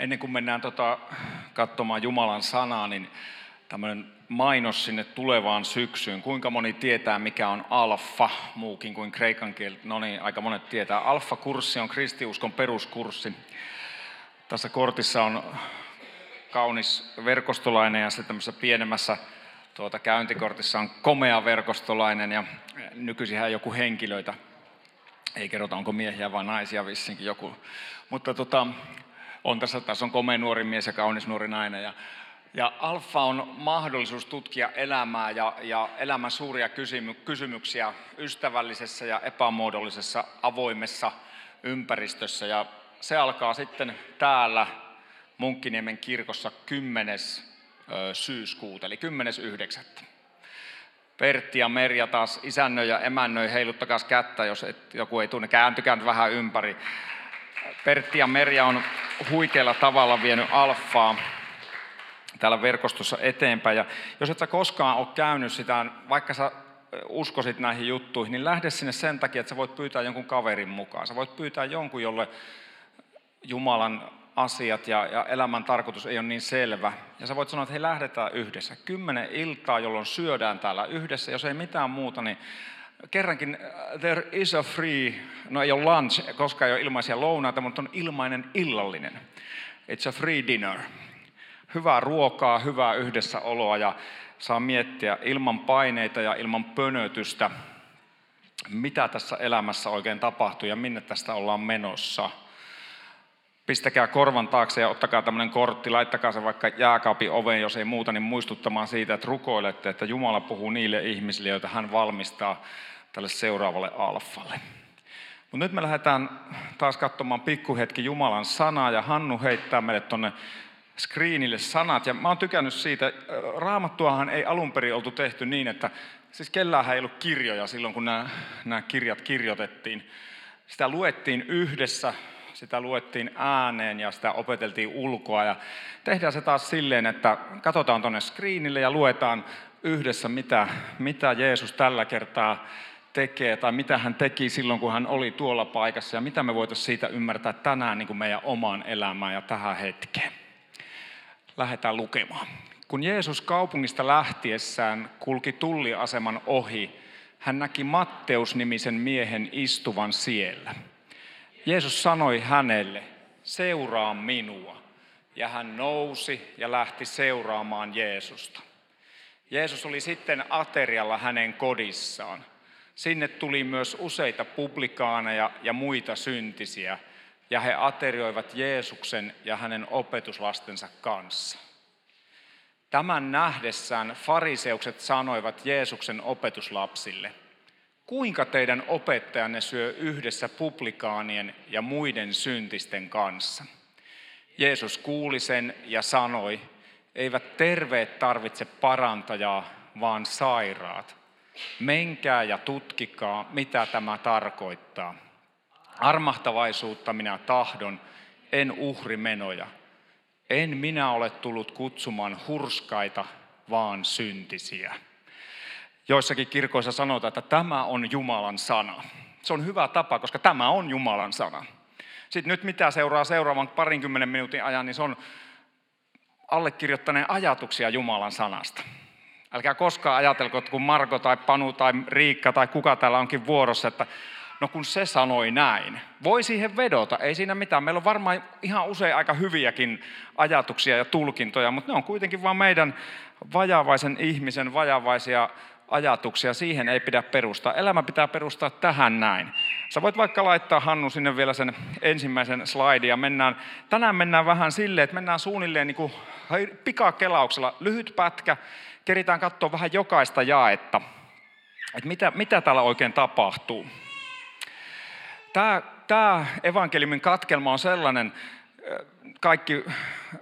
Ennen kuin mennään tota, katsomaan Jumalan sanaa, niin tämmöinen mainos sinne tulevaan syksyyn. Kuinka moni tietää, mikä on alfa, muukin kuin kreikan kieli? No niin, aika monet tietää. Alfa-kurssi on kristiuskon peruskurssi. Tässä kortissa on kaunis verkostolainen ja sitten tämmöisessä pienemmässä tuota, käyntikortissa on komea verkostolainen ja nykyisin joku henkilöitä. Ei kerrota, onko miehiä vai naisia vissinkin joku. Mutta tota, on tässä, tässä on komea nuori mies ja kaunis nuori nainen. Ja, ja alfa on mahdollisuus tutkia elämää ja, ja elämän suuria kysymyksiä ystävällisessä ja epämuodollisessa avoimessa ympäristössä. Ja se alkaa sitten täällä Munkkiniemen kirkossa 10. syyskuuta, eli 10.9. Pertti ja Merja taas isännöi ja emännöi, heiluttakaa kättä, jos et, joku ei tunne, kääntykää nyt vähän ympäri. Pertti ja Merja on huikealla tavalla vienyt alfaa täällä verkostossa eteenpäin. Ja jos et sä koskaan ole käynyt sitä, vaikka sä uskosit näihin juttuihin, niin lähde sinne sen takia, että sä voit pyytää jonkun kaverin mukaan. Sä voit pyytää jonkun, jolle Jumalan asiat ja, ja elämän tarkoitus ei ole niin selvä. Ja sä voit sanoa, että hei lähdetään yhdessä. Kymmenen iltaa, jolloin syödään täällä yhdessä. Jos ei mitään muuta, niin kerrankin uh, there is a free, no ei ole lunch, koska ei ole ilmaisia lounaita, mutta on ilmainen illallinen. It's a free dinner. Hyvää ruokaa, hyvää yhdessäoloa ja saa miettiä ilman paineita ja ilman pönötystä, mitä tässä elämässä oikein tapahtuu ja minne tästä ollaan menossa – pistäkää korvan taakse ja ottakaa tämmöinen kortti, laittakaa se vaikka jääkaapin oveen, jos ei muuta, niin muistuttamaan siitä, että rukoilette, että Jumala puhuu niille ihmisille, joita hän valmistaa tälle seuraavalle alfalle. Mutta nyt me lähdetään taas katsomaan pikkuhetki Jumalan sanaa ja Hannu heittää meille tuonne screenille sanat. Ja mä oon tykännyt siitä, raamattuahan ei alun perin oltu tehty niin, että siis kellään ei ollut kirjoja silloin, kun nämä kirjat kirjoitettiin. Sitä luettiin yhdessä sitä luettiin ääneen ja sitä opeteltiin ulkoa. Ja tehdään se taas silleen, että katsotaan tuonne screenille ja luetaan yhdessä, mitä, mitä Jeesus tällä kertaa tekee tai mitä hän teki silloin, kun hän oli tuolla paikassa ja mitä me voitaisiin siitä ymmärtää tänään niin kuin meidän omaan elämään ja tähän hetkeen. Lähdetään lukemaan. Kun Jeesus kaupungista lähtiessään kulki tulliaseman ohi, hän näki Matteus-nimisen miehen istuvan siellä – Jeesus sanoi hänelle, seuraa minua. Ja hän nousi ja lähti seuraamaan Jeesusta. Jeesus oli sitten aterialla hänen kodissaan. Sinne tuli myös useita publikaaneja ja muita syntisiä, ja he aterioivat Jeesuksen ja hänen opetuslastensa kanssa. Tämän nähdessään fariseukset sanoivat Jeesuksen opetuslapsille – kuinka teidän opettajanne syö yhdessä publikaanien ja muiden syntisten kanssa? Jeesus kuuli sen ja sanoi, eivät terveet tarvitse parantajaa, vaan sairaat. Menkää ja tutkikaa, mitä tämä tarkoittaa. Armahtavaisuutta minä tahdon, en uhrimenoja. En minä ole tullut kutsumaan hurskaita, vaan syntisiä. Joissakin kirkoissa sanotaan, että tämä on Jumalan sana. Se on hyvä tapa, koska tämä on Jumalan sana. Sitten nyt mitä seuraa seuraavan parinkymmenen minuutin ajan, niin se on allekirjoittaneen ajatuksia Jumalan sanasta. Älkää koskaan ajatelko, että kun Marko tai Panu tai Riikka tai kuka täällä onkin vuorossa, että no kun se sanoi näin. Voi siihen vedota, ei siinä mitään. Meillä on varmaan ihan usein aika hyviäkin ajatuksia ja tulkintoja, mutta ne on kuitenkin vain meidän vajavaisen ihmisen vajavaisia ajatuksia, siihen ei pidä perustaa. Elämä pitää perustaa tähän näin. Sä voit vaikka laittaa Hannu sinne vielä sen ensimmäisen slaidin ja mennään, tänään mennään vähän silleen, että mennään suunnilleen niin kuin pikakelauksella, lyhyt pätkä, keritään katsoa vähän jokaista jaetta, että mitä, mitä täällä oikein tapahtuu. Tämä, tämä evankeliumin katkelma on sellainen, kaikki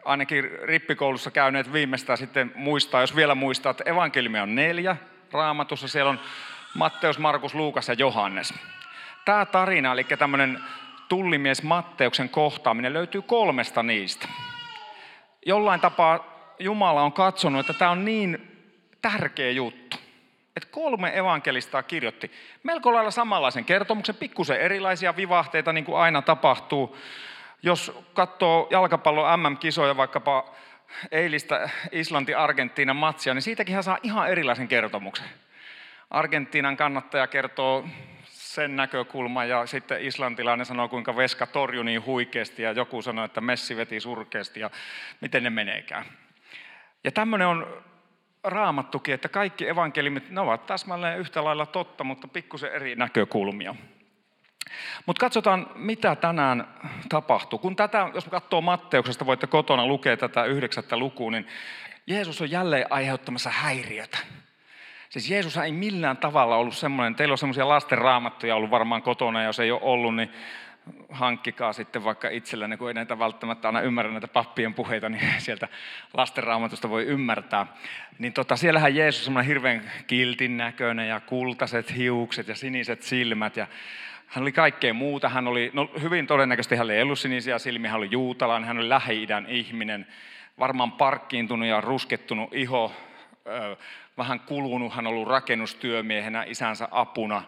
ainakin rippikoulussa käyneet viimeistään sitten muistaa, jos vielä muistaa, että evankeliumi on neljä, raamatussa. Siellä on Matteus, Markus, Luukas ja Johannes. Tämä tarina, eli tämmöinen tullimies Matteuksen kohtaaminen, löytyy kolmesta niistä. Jollain tapaa Jumala on katsonut, että tämä on niin tärkeä juttu. Että kolme evankelistaa kirjoitti melko lailla samanlaisen kertomuksen, pikkusen erilaisia vivahteita, niin kuin aina tapahtuu. Jos katsoo jalkapallon MM-kisoja, vaikkapa eilistä Islanti-Argentiinan matsia, niin siitäkin saa ihan erilaisen kertomuksen. Argentiinan kannattaja kertoo sen näkökulman ja sitten islantilainen sanoo, kuinka Veska torjui niin huikeasti ja joku sanoi, että Messi veti surkeasti ja miten ne meneekään. Ja tämmöinen on raamattukin, että kaikki evankelimit, ne ovat täsmälleen yhtä lailla totta, mutta pikkusen eri näkökulmia. Mutta katsotaan, mitä tänään tapahtuu. Kun tätä, jos katsoo Matteuksesta, voitte kotona lukea tätä yhdeksättä lukuun, niin Jeesus on jälleen aiheuttamassa häiriötä. Siis Jeesus ei millään tavalla ollut semmoinen, teillä on semmoisia lasten raamattuja ollut varmaan kotona, ja jos ei ole ollut, niin hankkikaa sitten vaikka itsellänne, kun ei näitä välttämättä aina ymmärrä näitä pappien puheita, niin sieltä lastenraamatusta voi ymmärtää. Niin tota, siellähän Jeesus on semmoinen hirveän kiltin näköinen ja kultaiset hiukset ja siniset silmät ja hän oli kaikkea muuta. Hän oli, no hyvin todennäköisesti hän ei ollut sinisiä silmiä, hän oli juutalainen, hän oli lähi-idän ihminen, varmaan parkkiintunut ja ruskettunut iho, vähän kulunut, hän on ollut rakennustyömiehenä isänsä apuna.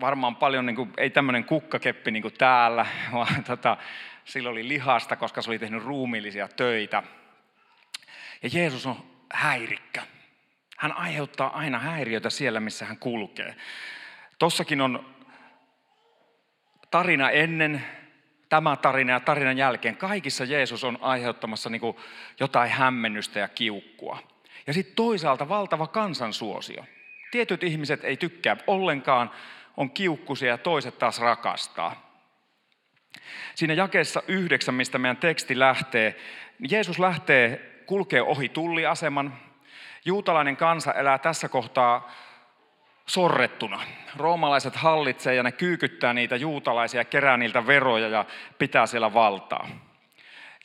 Varmaan paljon, niin kuin, ei tämmöinen kukkakeppi niin kuin täällä, vaan tota, sillä oli lihasta, koska se oli tehnyt ruumiillisia töitä. Ja Jeesus on häirikkä. Hän aiheuttaa aina häiriötä siellä, missä hän kulkee. Tossakin on tarina ennen, tämä tarina ja tarinan jälkeen, kaikissa Jeesus on aiheuttamassa niin jotain hämmennystä ja kiukkua. Ja sitten toisaalta valtava kansansuosio. Tietyt ihmiset ei tykkää ollenkaan, on kiukkusia ja toiset taas rakastaa. Siinä jakeessa yhdeksän, mistä meidän teksti lähtee, niin Jeesus lähtee, kulkee ohi tulliaseman. Juutalainen kansa elää tässä kohtaa sorrettuna. Roomalaiset hallitsee ja ne kyykyttää niitä juutalaisia, kerää niiltä veroja ja pitää siellä valtaa.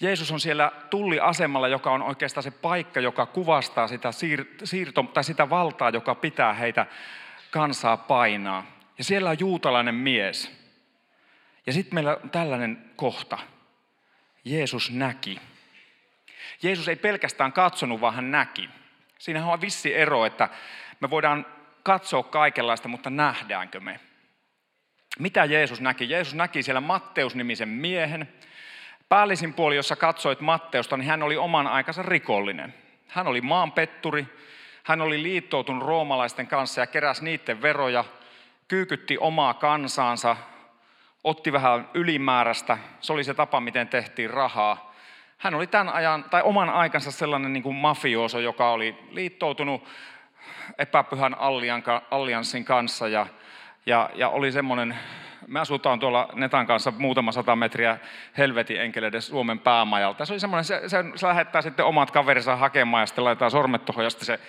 Jeesus on siellä tulliasemalla, joka on oikeastaan se paikka, joka kuvastaa sitä, siirto, tai sitä valtaa, joka pitää heitä kansaa painaa. Ja siellä on juutalainen mies. Ja sitten meillä on tällainen kohta. Jeesus näki. Jeesus ei pelkästään katsonut, vaan hän näki. Siinähän on vissi ero, että me voidaan katsoa kaikenlaista, mutta nähdäänkö me? Mitä Jeesus näki? Jeesus näki siellä Matteus-nimisen miehen. Päällisin puoli, jossa katsoit Matteusta, niin hän oli oman aikansa rikollinen. Hän oli maanpetturi, hän oli liittoutunut roomalaisten kanssa ja keräsi niiden veroja, kyykytti omaa kansaansa, otti vähän ylimääräistä. Se oli se tapa, miten tehtiin rahaa. Hän oli tämän ajan, tai oman aikansa sellainen niin kuin mafioso, joka oli liittoutunut epäpyhän allianssin kanssa ja, ja, ja oli semmoinen, me asutaan tuolla Netan kanssa muutama sata metriä helvetin enkeleiden Suomen päämajalta. Se oli semmoinen, se, se, se lähettää sitten omat kaverinsa hakemaan ja sitten laitetaan sormet tuohon ja sitten se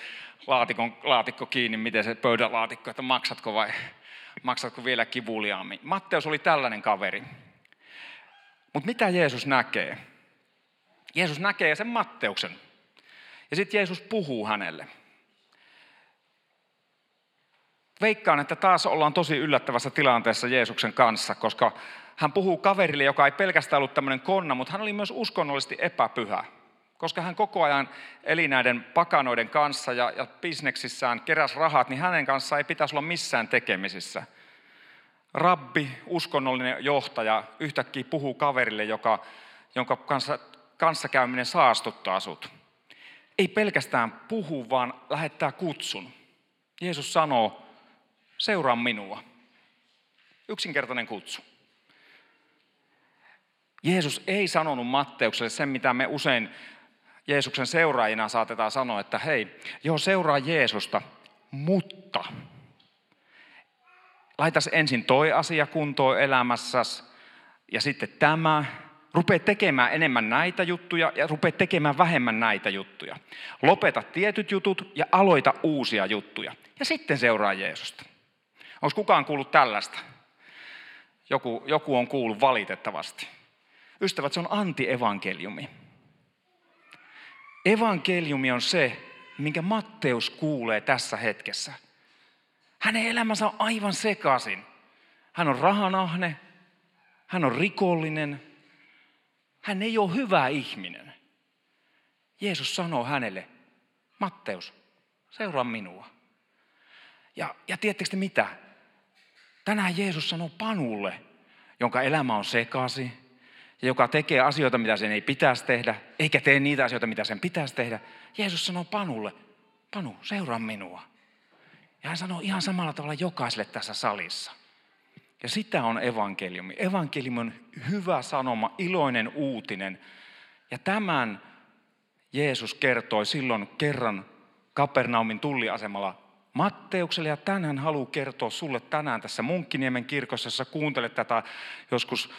laatikon, laatikko kiinni, miten se pöydälaatikko, että maksatko vai maksatko vielä kivuliaammin. Matteus oli tällainen kaveri. Mutta mitä Jeesus näkee? Jeesus näkee sen Matteuksen. Ja sitten Jeesus puhuu hänelle. Veikkaan, että taas ollaan tosi yllättävässä tilanteessa Jeesuksen kanssa, koska hän puhuu kaverille, joka ei pelkästään ollut tämmöinen konna, mutta hän oli myös uskonnollisesti epäpyhä. Koska hän koko ajan eli näiden pakanoiden kanssa ja, ja bisneksissään keräs rahat, niin hänen kanssaan ei pitäisi olla missään tekemisissä. Rabbi, uskonnollinen johtaja, yhtäkkiä puhuu kaverille, joka, jonka kanssa, kanssakäyminen saastuttaa sut. Ei pelkästään puhu, vaan lähettää kutsun. Jeesus sanoo, seuraa minua. Yksinkertainen kutsu. Jeesus ei sanonut Matteukselle sen, mitä me usein Jeesuksen seuraajina saatetaan sanoa, että hei, joo, seuraa Jeesusta, mutta laitas ensin toi asia kuntoon elämässäsi ja sitten tämä. Rupee tekemään enemmän näitä juttuja ja rupee tekemään vähemmän näitä juttuja. Lopeta tietyt jutut ja aloita uusia juttuja. Ja sitten seuraa Jeesusta. Onko kukaan kuullut tällaista? Joku, joku on kuullut valitettavasti. Ystävät, se on antievankeliumi. Evankeliumi on se, minkä Matteus kuulee tässä hetkessä. Hänen elämänsä on aivan sekaisin. Hän on rahanahne, hän on rikollinen, hän ei ole hyvä ihminen. Jeesus sanoo hänelle, Matteus, seuraa minua. Ja, ja tiedättekö mitä? Tänään Jeesus sanoo Panulle, jonka elämä on sekasi, ja joka tekee asioita, mitä sen ei pitäisi tehdä, eikä tee niitä asioita, mitä sen pitäisi tehdä. Jeesus sanoo Panulle, Panu, seuraa minua. Ja hän sanoo ihan samalla tavalla jokaiselle tässä salissa. Ja sitä on evankeliumi. Evankeliumi on hyvä sanoma, iloinen uutinen. Ja tämän Jeesus kertoi silloin kerran Kapernaumin tulliasemalla Matteukselle ja tämän hän haluaa kertoa sulle tänään tässä Munkkiniemen kirkossa, jossa kuuntelet tätä joskus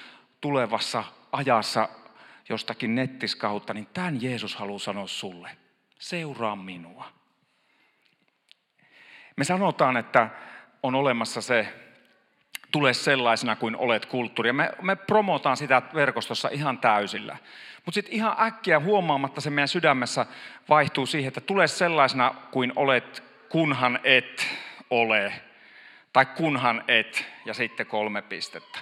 tulevassa ajassa jostakin nettiskautta, niin tämän Jeesus haluaa sanoa sulle. Seuraa minua. Me sanotaan, että on olemassa se tule sellaisena kuin olet kulttuuri. Ja me, me promotaan sitä verkostossa ihan täysillä. Mutta sitten ihan äkkiä huomaamatta se meidän sydämessä vaihtuu siihen, että tule sellaisena kuin olet, kunhan et ole. Tai kunhan et, ja sitten kolme pistettä.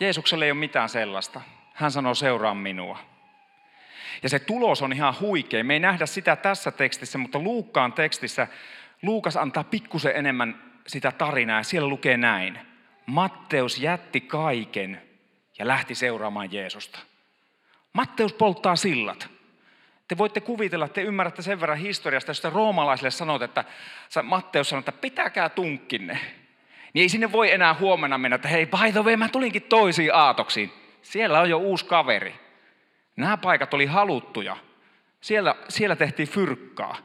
Jeesukselle ei ole mitään sellaista. Hän sanoo, seuraa minua. Ja se tulos on ihan huikea. Me ei nähdä sitä tässä tekstissä, mutta Luukkaan tekstissä Luukas antaa pikkusen enemmän sitä tarinaa ja siellä lukee näin. Matteus jätti kaiken ja lähti seuraamaan Jeesusta. Matteus polttaa sillat. Te voitte kuvitella, te ymmärrätte sen verran historiasta, jos te roomalaisille sanot, että Matteus sanoo, että pitäkää tunkkinne. Niin ei sinne voi enää huomenna mennä, että hei, by the way, mä tulinkin toisiin aatoksiin. Siellä on jo uusi kaveri. Nämä paikat oli haluttuja. Siellä, siellä tehtiin fyrkkaa.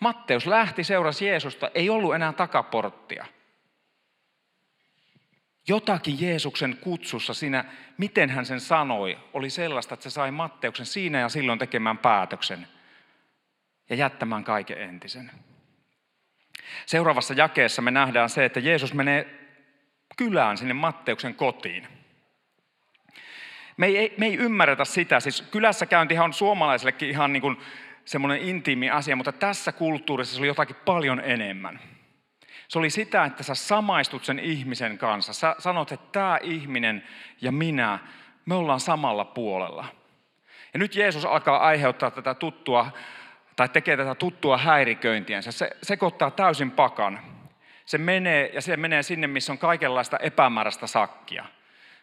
Matteus lähti, seurasi Jeesusta, ei ollut enää takaporttia. Jotakin Jeesuksen kutsussa siinä, miten hän sen sanoi, oli sellaista, että se sai Matteuksen siinä ja silloin tekemään päätöksen ja jättämään kaiken entisen. Seuraavassa jakeessa me nähdään se, että Jeesus menee kylään sinne Matteuksen kotiin. Me ei, me ei ymmärretä sitä, siis kylässä käyntihän on suomalaisillekin ihan niin kuin semmoinen intiimi asia, mutta tässä kulttuurissa se oli jotakin paljon enemmän. Se oli sitä, että sä samaistut sen ihmisen kanssa. Sä sanot, että tämä ihminen ja minä, me ollaan samalla puolella. Ja nyt Jeesus alkaa aiheuttaa tätä tuttua, tai tekee tätä tuttua häiriköintiä. Se sekoittaa täysin pakan. Se menee, ja se menee sinne, missä on kaikenlaista epämääräistä sakkia.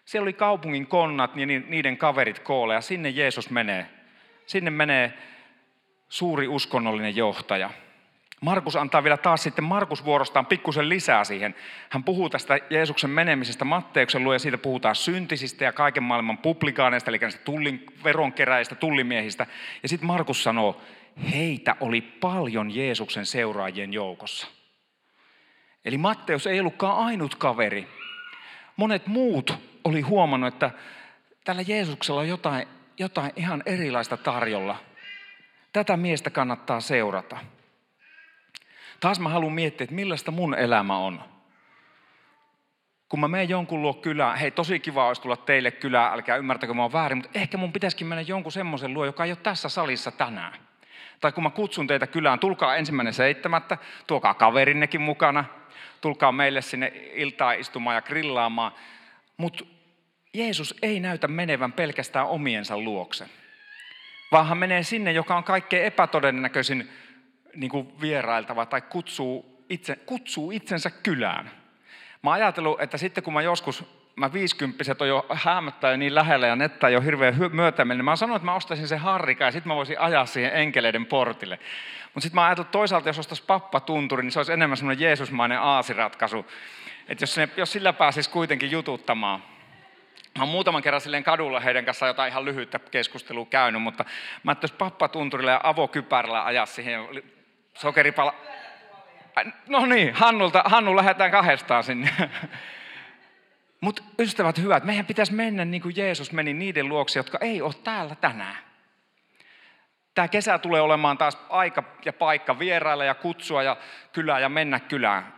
Siellä oli kaupungin konnat ja niiden kaverit koolle, ja sinne Jeesus menee. Sinne menee suuri uskonnollinen johtaja. Markus antaa vielä taas sitten Markus vuorostaan pikkusen lisää siihen. Hän puhuu tästä Jeesuksen menemisestä Matteuksen luo ja siitä puhutaan syntisistä ja kaiken maailman publikaaneista, eli tullin, veronkeräistä, tullimiehistä. Ja sitten Markus sanoo, heitä oli paljon Jeesuksen seuraajien joukossa. Eli Matteus ei ollutkaan ainut kaveri. Monet muut oli huomannut, että tällä Jeesuksella on jotain, jotain ihan erilaista tarjolla – Tätä miestä kannattaa seurata. Taas mä haluan miettiä, että millaista mun elämä on. Kun mä menen jonkun luo kylään, hei tosi kiva olisi tulla teille kylään, älkää ymmärtäkö mä väärin, mutta ehkä mun pitäisikin mennä jonkun semmoisen luo, joka ei ole tässä salissa tänään. Tai kun mä kutsun teitä kylään, tulkaa ensimmäinen seitsemättä, tuokaa kaverinnekin mukana, tulkaa meille sinne iltaa istumaan ja grillaamaan. Mutta Jeesus ei näytä menevän pelkästään omiensa luokse vaan hän menee sinne, joka on kaikkein epätodennäköisin niin kuin vierailtava tai kutsuu, itse, kutsuu itsensä kylään. Mä ajatellut, että sitten kun mä joskus, mä viisikymppiset on jo häämöttää jo niin lähellä ja nettä jo hirveän myötäminen, niin mä oon sanonut, että mä ostaisin sen harrika ja sitten mä voisin ajaa siihen enkeleiden portille. Mutta sitten mä oon ajatellut toisaalta, jos ostaisi pappatunturi, niin se olisi enemmän semmoinen Jeesusmainen aasiratkaisu. Että jos, jos sillä pääsisi kuitenkin jututtamaan. Mä oon muutaman kerran silleen kadulla heidän kanssaan jotain ihan lyhyttä keskustelua käynyt, mutta mä ajattelin, pappatunturilla ja avokypärällä ajaa siihen sokeripala... No niin, Hannulta, Hannu lähdetään kahdestaan sinne. Mutta ystävät hyvät, meidän pitäisi mennä niin kuin Jeesus meni niiden luokse, jotka ei ole täällä tänään. Tämä kesä tulee olemaan taas aika ja paikka vierailla ja kutsua ja kylää ja mennä kylään.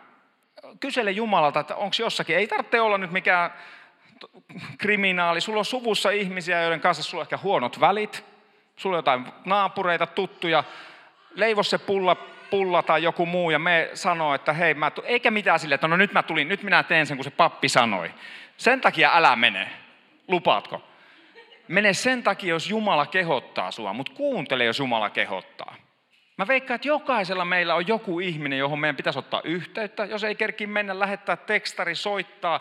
Kysele Jumalalta, että onko jossakin, ei tarvitse olla nyt mikään kriminaali, sulla on suvussa ihmisiä, joiden kanssa sulla on ehkä huonot välit, sulla on jotain naapureita, tuttuja, leivo se pulla, pulla tai joku muu ja me sanoo, että hei, mä tu-. eikä mitään sille, että no nyt mä tulin, nyt minä teen sen, kun se pappi sanoi. Sen takia älä mene. Lupaatko? Mene sen takia, jos Jumala kehottaa sua, mutta kuuntele, jos Jumala kehottaa. Mä veikkaan, että jokaisella meillä on joku ihminen, johon meidän pitäisi ottaa yhteyttä. Jos ei kerki mennä, lähettää tekstari, soittaa,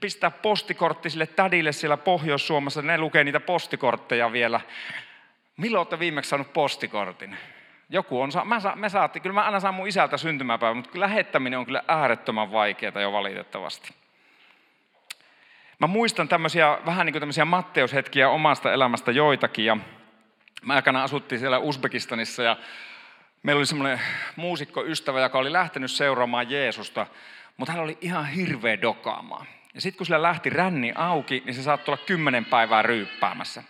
pistää postikortti sille tädille siellä Pohjois-Suomessa. Ne lukee niitä postikortteja vielä. Milloin olette viimeksi saanut postikortin? Joku on, mä sa, me saatti, kyllä mä aina saan mun isältä syntymäpäivä, mutta lähettäminen on kyllä äärettömän vaikeaa jo valitettavasti. Mä muistan tämmöisiä, vähän niin kuin tämmöisiä Matteushetkiä omasta elämästä joitakin ja mä aikana asuttiin siellä Uzbekistanissa ja meillä oli semmoinen muusikkoystävä, joka oli lähtenyt seuraamaan Jeesusta, mutta hän oli ihan hirveä dokaamaan. Ja sitten kun sillä lähti ränni auki, niin se saattoi olla kymmenen päivää ryyppäämässä.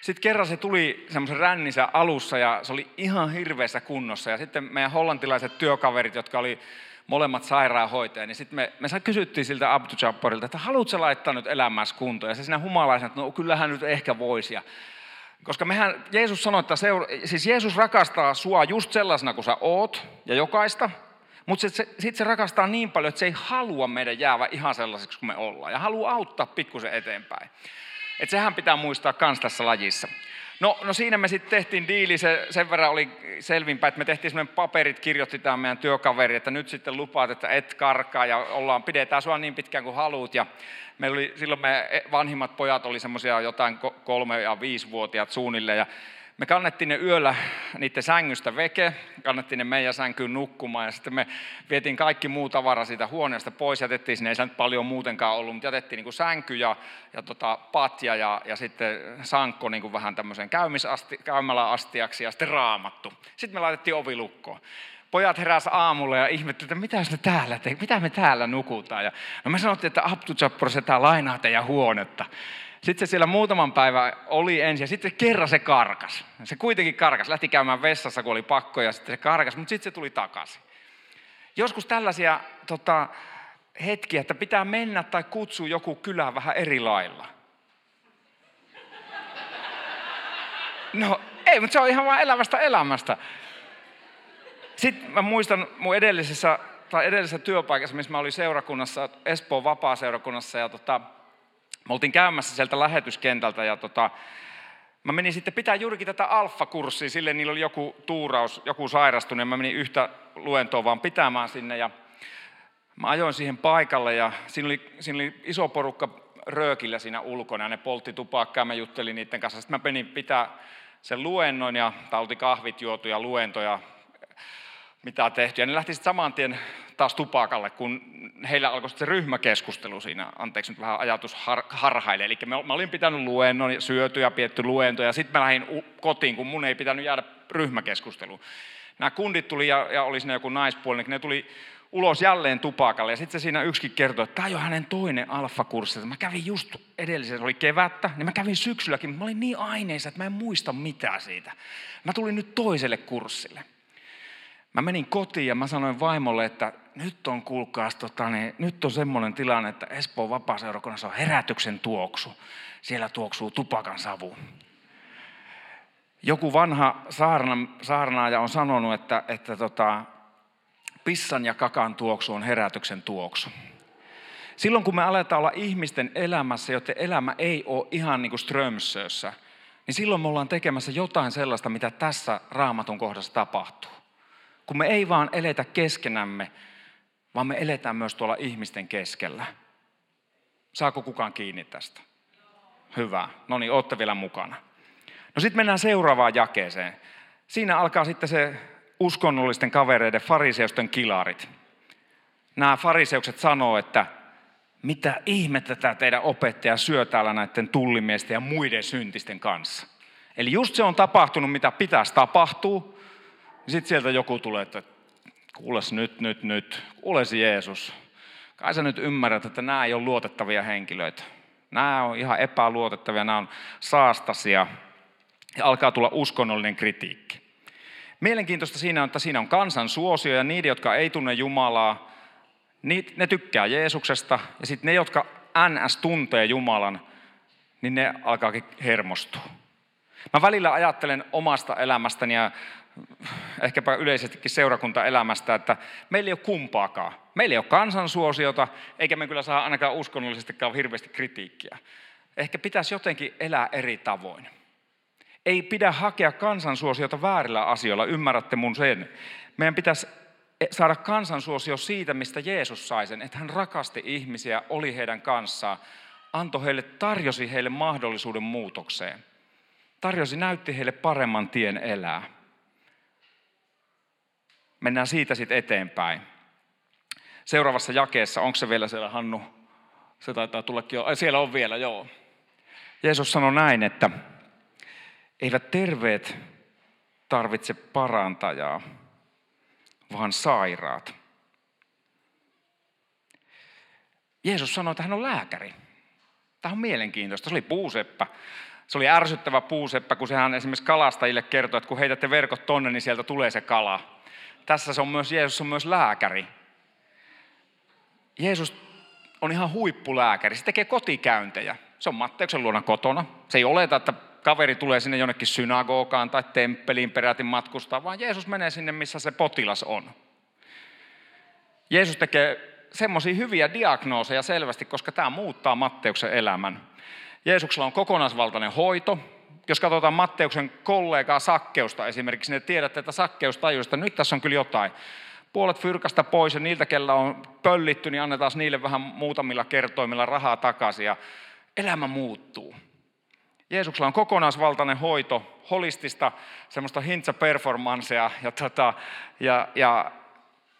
Sitten kerran se tuli semmoisen ränninsä alussa ja se oli ihan hirveässä kunnossa. Ja sitten meidän hollantilaiset työkaverit, jotka oli molemmat sairaanhoitajia, niin sitten me, me kysyttiin siltä Abdu Jabbarilta, että haluatko laittaa nyt elämässä kuntoon? Ja se siinä humalaisena, että no kyllähän nyt ehkä voisi. Ja, koska mehän, Jeesus sanoi, että seura, siis Jeesus rakastaa sua just sellaisena kuin sä oot ja jokaista, mutta sitten se, sit se rakastaa niin paljon, että se ei halua meidän jäävä ihan sellaiseksi kuin me ollaan. Ja haluaa auttaa pikkusen eteenpäin. Että sehän pitää muistaa myös tässä lajissa. No, no siinä me sitten tehtiin diili, se, sen verran oli selvinpäin, että me tehtiin semmoinen paperit, kirjoitti tämä meidän työkaveri, että nyt sitten lupaat, että et karkaa ja ollaan, pidetään sua niin pitkään kuin haluat. Ja meillä oli, silloin me vanhimmat pojat oli semmoisia jotain kolme- ja viisivuotiaat suunnilleen ja me kannettiin ne yöllä niiden sängystä veke, kannettiin ne meidän sänkyyn nukkumaan ja sitten me vietiin kaikki muu tavara siitä huoneesta pois, jätettiin sinne, ei se nyt paljon muutenkaan ollut, mutta jätettiin niin kuin sänky ja, ja tota, patja ja, ja sitten sankko niin kuin vähän tämmöiseen käymisasti, käymäläastiaksi ja sitten raamattu. Sitten me laitettiin ovi lukkoon pojat heräs aamulla ja ihmettelivät, että mitä me täällä te, mitä me täällä nukutaan. Ja no me sanottiin, että Abdu Jappur, se tää lainaa teidän huonetta. Sitten se siellä muutaman päivän oli ensin ja sitten kerran se karkas. Se kuitenkin karkas. Lähti käymään vessassa, kun oli pakko ja sitten se karkas, mutta sitten se tuli takaisin. Joskus tällaisia tota, hetkiä, että pitää mennä tai kutsua joku kylään vähän eri lailla. No ei, mutta se on ihan vain elävästä elämästä. Sitten mä muistan mun edellisessä, tai edellisessä työpaikassa, missä mä olin seurakunnassa, Espoon vapaa-seurakunnassa, ja tota, me oltiin käymässä sieltä lähetyskentältä ja tota, mä menin sitten pitää juurikin tätä alfa-kurssia, sille niillä oli joku tuuraus, joku sairastunut ja mä menin yhtä luentoa vaan pitämään sinne ja mä ajoin siihen paikalle ja siinä oli, siinä oli iso porukka röökillä siinä ulkona ja ne poltti tupakkaa, mä juttelin niiden kanssa. Sitten mä menin pitää sen luennon ja tauti kahvit juotu ja luentoja, mitä tehty. Ja ne lähti sitten saman tien taas tupakalle, kun heillä alkoi se ryhmäkeskustelu siinä, anteeksi nyt vähän ajatus har, harhaille. Eli mä, mä olin pitänyt luennon, syöty ja pietty luento, ja sitten mä lähdin kotiin, kun mun ei pitänyt jäädä ryhmäkeskusteluun. Nämä kundit tuli, ja, ja oli siinä joku naispuolinen, ne tuli ulos jälleen tupakalle. Ja sitten se siinä yksikin kertoi, että tämä on hänen toinen alfakurssi. Mä kävin just edellisessä, se oli kevättä, niin mä kävin syksylläkin, mutta mä olin niin aineissa, että mä en muista mitään siitä. Mä tulin nyt toiselle kurssille. Mä menin kotiin ja mä sanoin vaimolle, että nyt on kuulkaas, tota, niin, nyt on semmoinen tilanne, että Espoon vapaaseurakunnassa on herätyksen tuoksu. Siellä tuoksuu tupakan savu. Joku vanha saarna, saarnaaja on sanonut, että, että tota, pissan ja kakan tuoksu on herätyksen tuoksu. Silloin kun me aletaan olla ihmisten elämässä, joten elämä ei ole ihan niin kuin Strömsössä, niin silloin me ollaan tekemässä jotain sellaista, mitä tässä raamatun kohdassa tapahtuu kun me ei vaan eletä keskenämme, vaan me eletään myös tuolla ihmisten keskellä. Saako kukaan kiinni tästä? Hyvä. No niin, ootte vielä mukana. No sitten mennään seuraavaan jakeeseen. Siinä alkaa sitten se uskonnollisten kavereiden fariseusten kilarit. Nämä fariseukset sanoo, että mitä ihmettä tämä teidän opettaja syö täällä näiden tullimiesten ja muiden syntisten kanssa. Eli just se on tapahtunut, mitä pitäisi tapahtua, sitten sieltä joku tulee, että kuules nyt, nyt, nyt, kuulesi Jeesus. Kai sä nyt ymmärrät, että nämä ei ole luotettavia henkilöitä. Nämä on ihan epäluotettavia, nämä on saastasia. Ja alkaa tulla uskonnollinen kritiikki. Mielenkiintoista siinä on, että siinä on kansan suosio ja niiden, jotka ei tunne Jumalaa, ne tykkää Jeesuksesta. Ja sitten ne, jotka NS tuntee Jumalan, niin ne alkaakin hermostua. Mä välillä ajattelen omasta elämästäni ja ehkäpä yleisestikin seurakuntaelämästä, että meillä ei ole kumpaakaan. Meillä ei ole kansansuosiota, eikä me kyllä saa ainakaan uskonnollisestikaan hirveästi kritiikkiä. Ehkä pitäisi jotenkin elää eri tavoin. Ei pidä hakea kansansuosiota väärillä asioilla, ymmärrätte mun sen. Meidän pitäisi saada kansansuosio siitä, mistä Jeesus sai sen, että hän rakasti ihmisiä, oli heidän kanssaan, antoi heille, tarjosi heille mahdollisuuden muutokseen. Tarjosi, näytti heille paremman tien elää. Mennään siitä sitten eteenpäin. Seuraavassa jakeessa, onko se vielä siellä Hannu? Se taitaa tullakin jo. Ai, siellä on vielä, joo. Jeesus sanoi näin, että eivät terveet tarvitse parantajaa, vaan sairaat. Jeesus sanoi, että hän on lääkäri. Tämä on mielenkiintoista. Se oli puuseppä. Se oli ärsyttävä puuseppä, kun sehän esimerkiksi kalastajille kertoi, että kun heitätte verkot tonne, niin sieltä tulee se kala. Tässä se on myös, Jeesus on myös lääkäri. Jeesus on ihan huippulääkäri. Se tekee kotikäyntejä. Se on Matteuksen luona kotona. Se ei oleta, että kaveri tulee sinne jonnekin synagogaan tai temppeliin peräti matkustaa, vaan Jeesus menee sinne, missä se potilas on. Jeesus tekee semmoisia hyviä diagnooseja selvästi, koska tämä muuttaa Matteuksen elämän. Jeesuksella on kokonaisvaltainen hoito. Jos katsotaan Matteuksen kollegaa Sakkeusta esimerkiksi, niin tiedätte, että Sakkeus tajuu, että nyt tässä on kyllä jotain. Puolet fyrkasta pois ja niiltä, kellä on pöllitty, niin annetaan niille vähän muutamilla kertoimilla rahaa takaisin ja elämä muuttuu. Jeesuksella on kokonaisvaltainen hoito, holistista, semmoista hintsa performansea ja, tota, ja, ja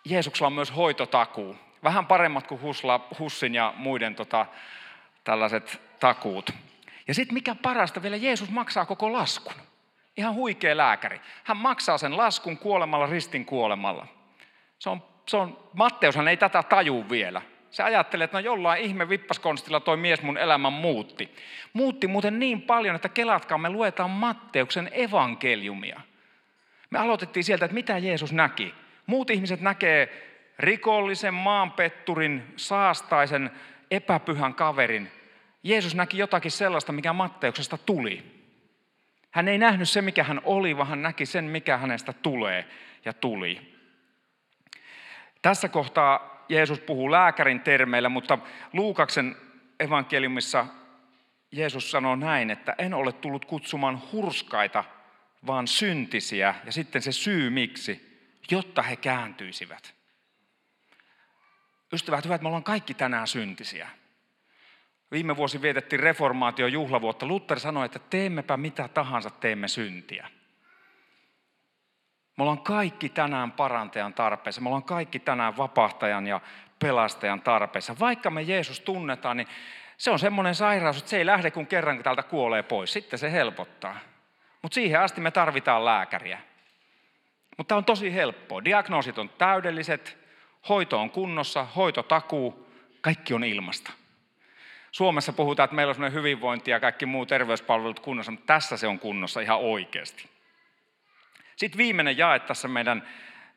Jeesuksella on myös hoitotakuu. Vähän paremmat kuin Husla, Hussin ja muiden tota, tällaiset takuut. Ja sitten mikä parasta, vielä Jeesus maksaa koko laskun. Ihan huikea lääkäri. Hän maksaa sen laskun kuolemalla ristin kuolemalla. Se on, se on, Matteushan ei tätä taju vielä. Se ajattelee, että no jollain ihme vippaskonstilla toi mies mun elämän muutti. Muutti muuten niin paljon, että kelatkaa, me luetaan Matteuksen evankeliumia. Me aloitettiin sieltä, että mitä Jeesus näki. Muut ihmiset näkee rikollisen, maanpetturin, saastaisen, epäpyhän kaverin. Jeesus näki jotakin sellaista, mikä Matteuksesta tuli. Hän ei nähnyt se, mikä hän oli, vaan hän näki sen, mikä hänestä tulee ja tuli. Tässä kohtaa Jeesus puhuu lääkärin termeillä, mutta Luukaksen evankeliumissa Jeesus sanoo näin, että en ole tullut kutsumaan hurskaita, vaan syntisiä. Ja sitten se syy miksi, jotta he kääntyisivät. Ystävät hyvät, me ollaan kaikki tänään syntisiä. Viime vuosi vietettiin reformaation juhlavuotta. Luther sanoi, että teemmepä mitä tahansa, teemme syntiä. Me ollaan kaikki tänään parantajan tarpeessa. Me ollaan kaikki tänään vapahtajan ja pelastajan tarpeessa. Vaikka me Jeesus tunnetaan, niin se on semmoinen sairaus, että se ei lähde, kun kerran täältä kuolee pois. Sitten se helpottaa. Mutta siihen asti me tarvitaan lääkäriä. Mutta on tosi helppoa. Diagnoosit on täydelliset, hoito on kunnossa, hoito takuu, kaikki on ilmasta. Suomessa puhutaan, että meillä on sellainen hyvinvointi ja kaikki muu terveyspalvelut kunnossa, mutta tässä se on kunnossa ihan oikeasti. Sitten viimeinen jae tässä meidän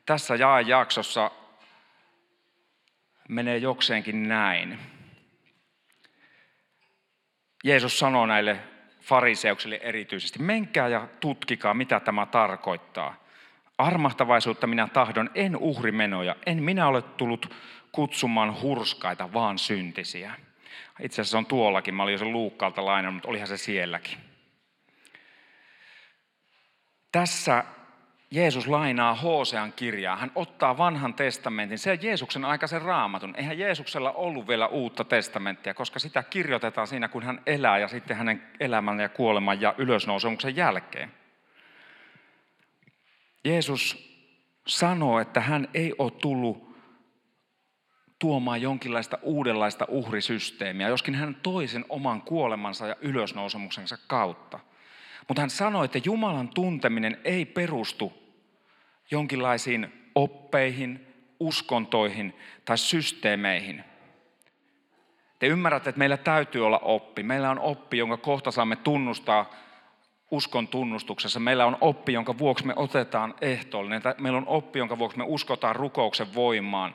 tässä jaejaksossa menee jokseenkin näin. Jeesus sanoo näille fariseuksille erityisesti, menkää ja tutkikaa, mitä tämä tarkoittaa. Armahtavaisuutta minä tahdon, en uhrimenoja, en minä ole tullut kutsumaan hurskaita, vaan syntisiä. Itse asiassa on tuollakin, mä olin jo sen Luukkaalta lainannut, mutta olihan se sielläkin. Tässä Jeesus lainaa Hosean kirjaa. Hän ottaa vanhan testamentin, se Jeesuksen aikaisen raamatun. Eihän Jeesuksella ollut vielä uutta testamenttia, koska sitä kirjoitetaan siinä, kun hän elää ja sitten hänen elämän ja kuoleman ja ylösnousemuksen jälkeen. Jeesus sanoo, että hän ei ole tullut tuomaan jonkinlaista uudenlaista uhrisysteemiä, joskin hän toi sen oman kuolemansa ja ylösnousemuksensa kautta. Mutta hän sanoi, että Jumalan tunteminen ei perustu jonkinlaisiin oppeihin, uskontoihin tai systeemeihin. Te ymmärrätte, että meillä täytyy olla oppi. Meillä on oppi, jonka kohta saamme tunnustaa uskon tunnustuksessa. Meillä on oppi, jonka vuoksi me otetaan ehtoollinen. Meillä on oppi, jonka vuoksi me uskotaan rukouksen voimaan.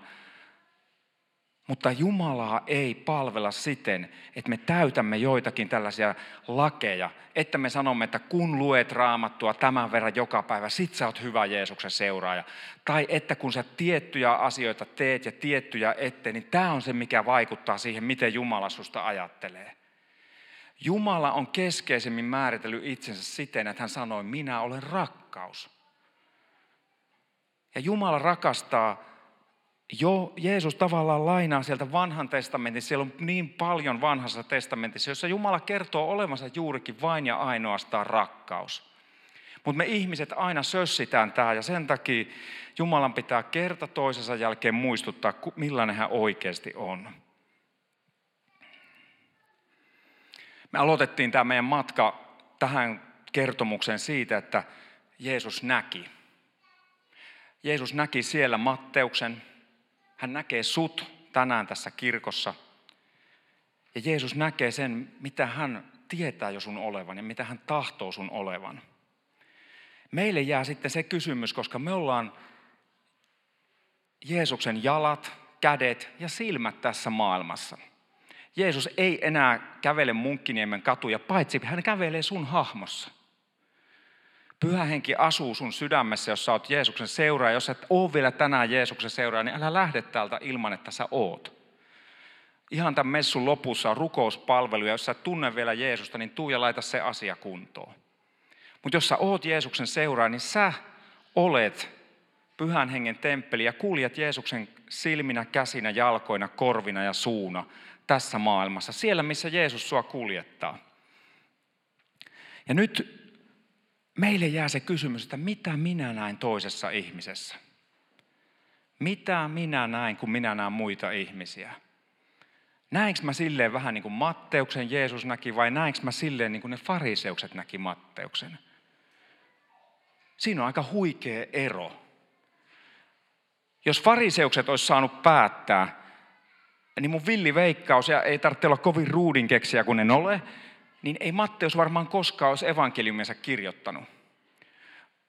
Mutta Jumalaa ei palvella siten, että me täytämme joitakin tällaisia lakeja, että me sanomme, että kun luet raamattua tämän verran joka päivä, sit sä oot hyvä Jeesuksen seuraaja. Tai että kun sä tiettyjä asioita teet ja tiettyjä ette, niin tämä on se, mikä vaikuttaa siihen, miten Jumala susta ajattelee. Jumala on keskeisemmin määritellyt itsensä siten, että hän sanoi, minä olen rakkaus. Ja Jumala rakastaa jo Jeesus tavallaan lainaa sieltä vanhan testamentin. Siellä on niin paljon vanhassa testamentissa, jossa Jumala kertoo olevansa juurikin vain ja ainoastaan rakkaus. Mutta me ihmiset aina sössitään tämä ja sen takia Jumalan pitää kerta toisensa jälkeen muistuttaa, millainen hän oikeasti on. Me aloitettiin tämä meidän matka tähän kertomukseen siitä, että Jeesus näki. Jeesus näki siellä Matteuksen. Hän näkee sut tänään tässä kirkossa. Ja Jeesus näkee sen, mitä hän tietää jo sun olevan ja mitä hän tahtoo sun olevan. Meille jää sitten se kysymys, koska me ollaan Jeesuksen jalat, kädet ja silmät tässä maailmassa. Jeesus ei enää kävele Munkkiniemen katuja, paitsi hän kävelee sun hahmossa. Pyhä henki asuu sun sydämessä, jos sä oot Jeesuksen seuraaja. Jos et ole vielä tänään Jeesuksen seuraaja, niin älä lähde täältä ilman, että sä oot. Ihan tämän messun lopussa on rukouspalvelu, ja jos sä tunne vielä Jeesusta, niin tuu ja laita se asia kuntoon. Mutta jos sä oot Jeesuksen seuraaja, niin sä olet pyhän hengen temppeli ja kuljet Jeesuksen silminä, käsinä, jalkoina, korvina ja suuna tässä maailmassa, siellä missä Jeesus sua kuljettaa. Ja nyt meille jää se kysymys, että mitä minä näen toisessa ihmisessä? Mitä minä näen, kun minä näen muita ihmisiä? Näinkö mä silleen vähän niin kuin Matteuksen Jeesus näki vai näinkö mä silleen niin kuin ne fariseukset näki Matteuksen? Siinä on aika huikea ero. Jos fariseukset olisi saanut päättää, niin mun villi veikkaus, ja ei tarvitse olla kovin ruudin keksiä kun en ole, niin ei Matteus varmaan koskaan olisi evankeliuminsa kirjoittanut.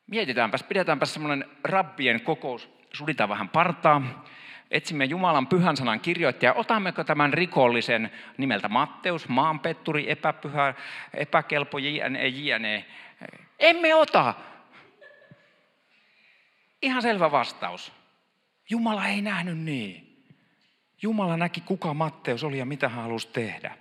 Mietitäänpäs, pidetäänpäs semmoinen rabbien kokous, sulitaan vähän partaa, etsimme Jumalan pyhän sanan kirjoittaja, otammeko tämän rikollisen nimeltä Matteus, maanpetturi, epäpyhä, epäkelpo, jne, jne. Emme ota. Ihan selvä vastaus. Jumala ei nähnyt niin. Jumala näki, kuka Matteus oli ja mitä hän halusi tehdä.